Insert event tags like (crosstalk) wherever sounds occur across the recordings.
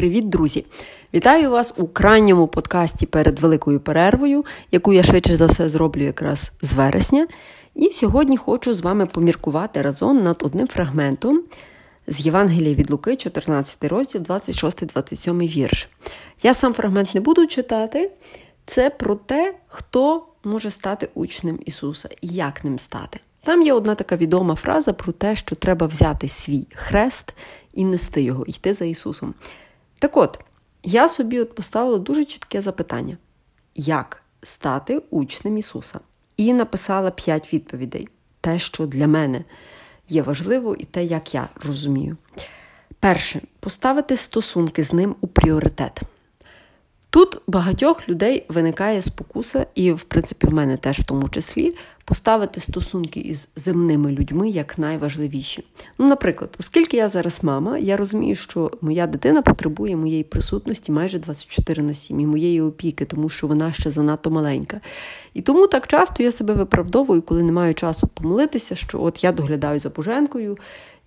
Привіт, друзі! Вітаю вас у крайньому подкасті перед великою перервою, яку я швидше за все зроблю якраз з вересня. І сьогодні хочу з вами поміркувати разом над одним фрагментом з Євангелія від Луки, 14 розділ, 26-27 вірш. Я сам фрагмент не буду читати. Це про те, хто може стати учнем Ісуса і як ним стати. Там є одна така відома фраза про те, що треба взяти свій хрест і нести його, йти за Ісусом. Так от, я собі от поставила дуже чітке запитання: як стати учнем Ісуса? І написала п'ять відповідей: те, що для мене є важливо, і те, як я розумію. Перше, поставити стосунки з ним у пріоритет. Тут багатьох людей виникає спокуса, і, в принципі, в мене теж в тому числі, поставити стосунки із земними людьми як найважливіші. Ну, наприклад, оскільки я зараз мама, я розумію, що моя дитина потребує моєї присутності майже 24 на 7 і моєї опіки, тому що вона ще занадто маленька. І тому так часто я себе виправдовую, коли не маю часу помолитися, що от я доглядаю за Боженкою,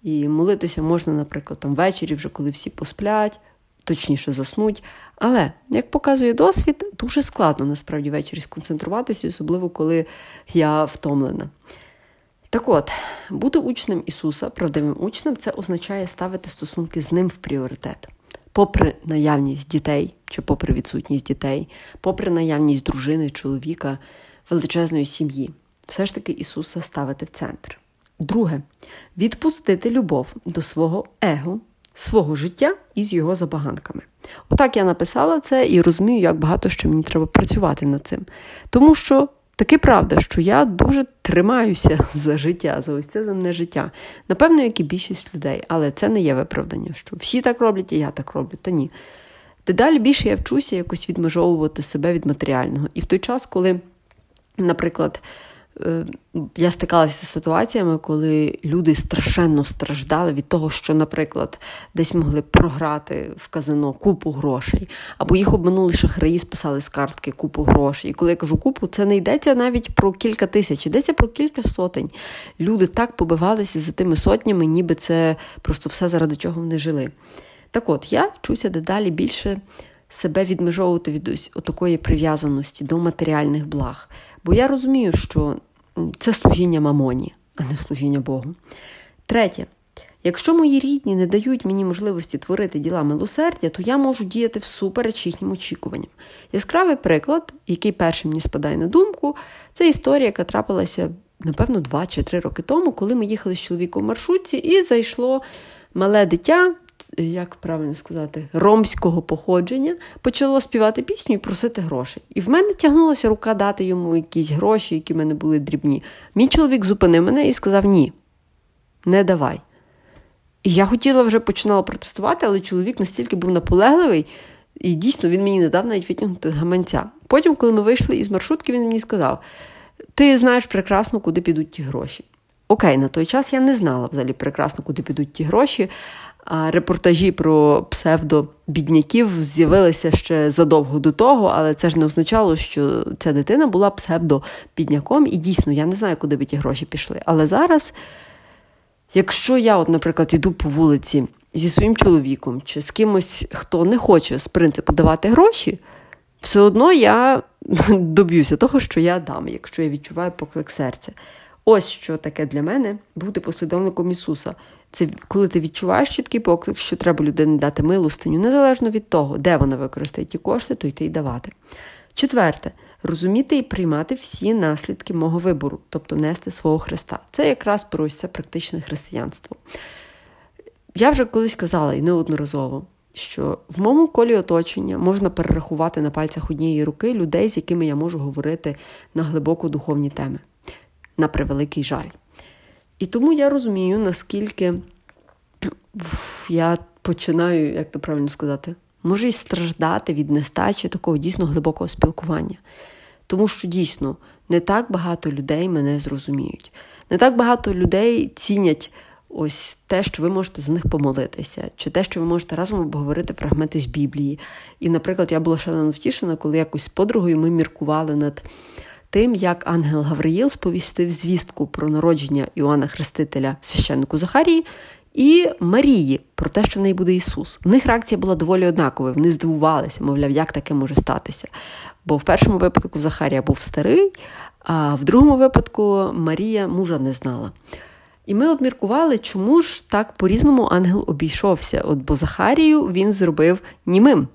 і молитися можна, наприклад, там ввечері, вже коли всі посплять точніше заснуть. Але, як показує досвід, дуже складно насправді ввечері сконцентруватися, особливо коли я втомлена. Так от, бути учнем Ісуса, правдивим учнем, це означає ставити стосунки з ним в пріоритет. Попри наявність дітей чи попри відсутність дітей, попри наявність дружини, чоловіка, величезної сім'ї, все ж таки Ісуса ставити в центр. Друге, відпустити любов до свого его свого життя із його забаганками. Отак я написала це і розумію, як багато що мені треба працювати над цим. Тому що таки правда, що я дуже тримаюся (laughs) за життя, за ось це земне життя. Напевно, як і більшість людей, але це не є виправдання, що всі так роблять, і я так роблю. Та ні. Дедалі більше я вчуся якось відмежовувати себе від матеріального. І в той час, коли, наприклад, я стикалася з ситуаціями, коли люди страшенно страждали від того, що, наприклад, десь могли програти в казино купу грошей, або їх обманули шахраї, списали з картки купу грошей. І коли я кажу купу, це не йдеться навіть про кілька тисяч, йдеться про кілька сотень. Люди так побивалися за тими сотнями, ніби це просто все заради чого вони жили. Так от, я вчуся дедалі більше себе відмежовувати від ось такої прив'язаності до матеріальних благ. Бо я розумію, що це служіння мамоні, а не служіння Богу. Третє. Якщо мої рідні не дають мені можливості творити діла милосердя, то я можу діяти всупереч їхнім очікуванням. Яскравий приклад, який першим мені спадає на думку, це історія, яка трапилася, напевно, два чи три роки тому, коли ми їхали з чоловіком в маршрутці, і зайшло мале дитя як правильно сказати, ромського походження, почало співати пісню і просити грошей. І в мене тягнулася рука дати йому якісь гроші, які в мене були дрібні. Мій чоловік зупинив мене і сказав: Ні, не давай. І я хотіла вже починала протестувати, але чоловік настільки був наполегливий, і дійсно він мені не дав навіть витягнути гаманця. Потім, коли ми вийшли із маршрутки, він мені сказав: Ти знаєш прекрасно, куди підуть ті гроші. Окей, на той час я не знала взагалі прекрасно, куди підуть ті гроші, а репортажі про псевдобідняків з'явилися ще задовго до того, але це ж не означало, що ця дитина була псевдобідняком, і дійсно я не знаю, куди би ті гроші пішли. Але зараз, якщо я, от, наприклад, йду по вулиці зі своїм чоловіком чи з кимось, хто не хоче з принципу давати гроші, все одно я (laughs) доб'юся того, що я дам, якщо я відчуваю поклик серця. Ось що таке для мене бути послідовником Ісуса. Це коли ти відчуваєш чіткий поклик, що треба людині дати милостиню, незалежно від того, де вона використає ті кошти, то йти й давати. Четверте, розуміти і приймати всі наслідки мого вибору, тобто нести свого Христа. Це якраз про ось це практичне християнство. Я вже колись казала і неодноразово, що в моєму колі оточення можна перерахувати на пальцях однієї руки людей, з якими я можу говорити на глибоко духовні теми, на превеликий жаль. І тому я розумію, наскільки я починаю, як то правильно сказати, може й страждати від нестачі такого дійсно глибокого спілкування. Тому що дійсно не так багато людей мене зрозуміють. Не так багато людей цінять ось те, що ви можете за них помолитися, чи те, що ви можете разом обговорити фрагменти з Біблії. І, наприклад, я була шалено втішена, коли якось з подругою ми міркували над тим, як ангел Гавриїл сповістив звістку про народження Іоанна Хрестителя священнику Захарії, і Марії про те, що в неї буде Ісус. В них реакція була доволі однаковою. Вони здивувалися, мовляв, як таке може статися. Бо в першому випадку Захарія був старий, а в другому випадку Марія мужа не знала. І ми от чому ж так по-різному ангел обійшовся. От Бо Захарію він зробив німим.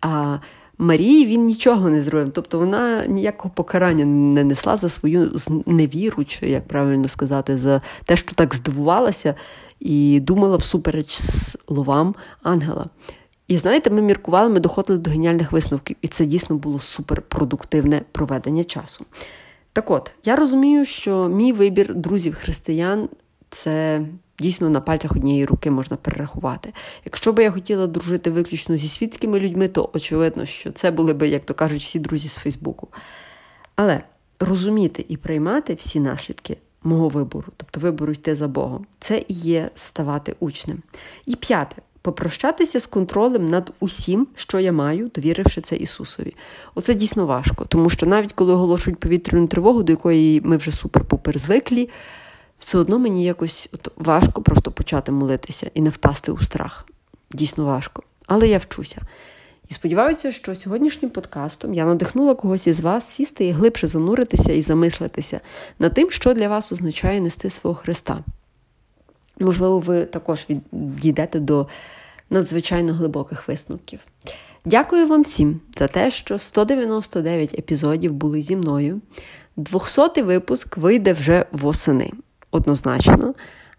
А Марії він нічого не зробив. Тобто вона ніякого покарання не несла за свою невіру, чи як правильно сказати, за те, що так здивувалася, і думала всупереч словам ангела. І знаєте, ми міркували, ми доходили до геніальних висновків, і це дійсно було суперпродуктивне проведення часу. Так от, я розумію, що мій вибір друзів-християн це дійсно на пальцях однієї руки можна перерахувати. Якщо би я хотіла дружити виключно зі світськими людьми, то очевидно, що це були би, як то кажуть, всі друзі з Фейсбуку. Але розуміти і приймати всі наслідки мого вибору, тобто вибору йти за Богом, це і є ставати учнем. І п'яте. Попрощатися з контролем над усім, що я маю, довіривши це Ісусові. Оце дійсно важко, тому що навіть коли оголошують повітряну тривогу, до якої ми вже супер-пупер звиклі, все одно мені якось от важко просто почати молитися і не впасти у страх. Дійсно важко. Але я вчуся. І сподіваюся, що сьогоднішнім подкастом я надихнула когось із вас сісти і глибше зануритися і замислитися над тим, що для вас означає нести свого Христа. Можливо, ви також дійдете до надзвичайно глибоких висновків. Дякую вам всім за те, що 199 епізодів були зі мною. 200-й випуск вийде вже восени, однозначно.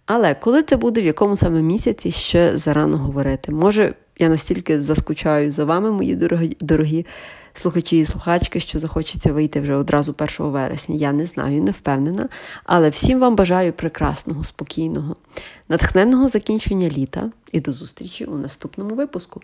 Але коли це буде, в якому саме місяці ще зарано говорити. Може, я настільки заскучаю за вами, мої дорогі, дорогі слухачі і слухачки, що захочеться вийти вже одразу 1 вересня. Я не знаю, не впевнена. Але всім вам бажаю прекрасного, спокійного, натхненного закінчення літа і до зустрічі у наступному випуску.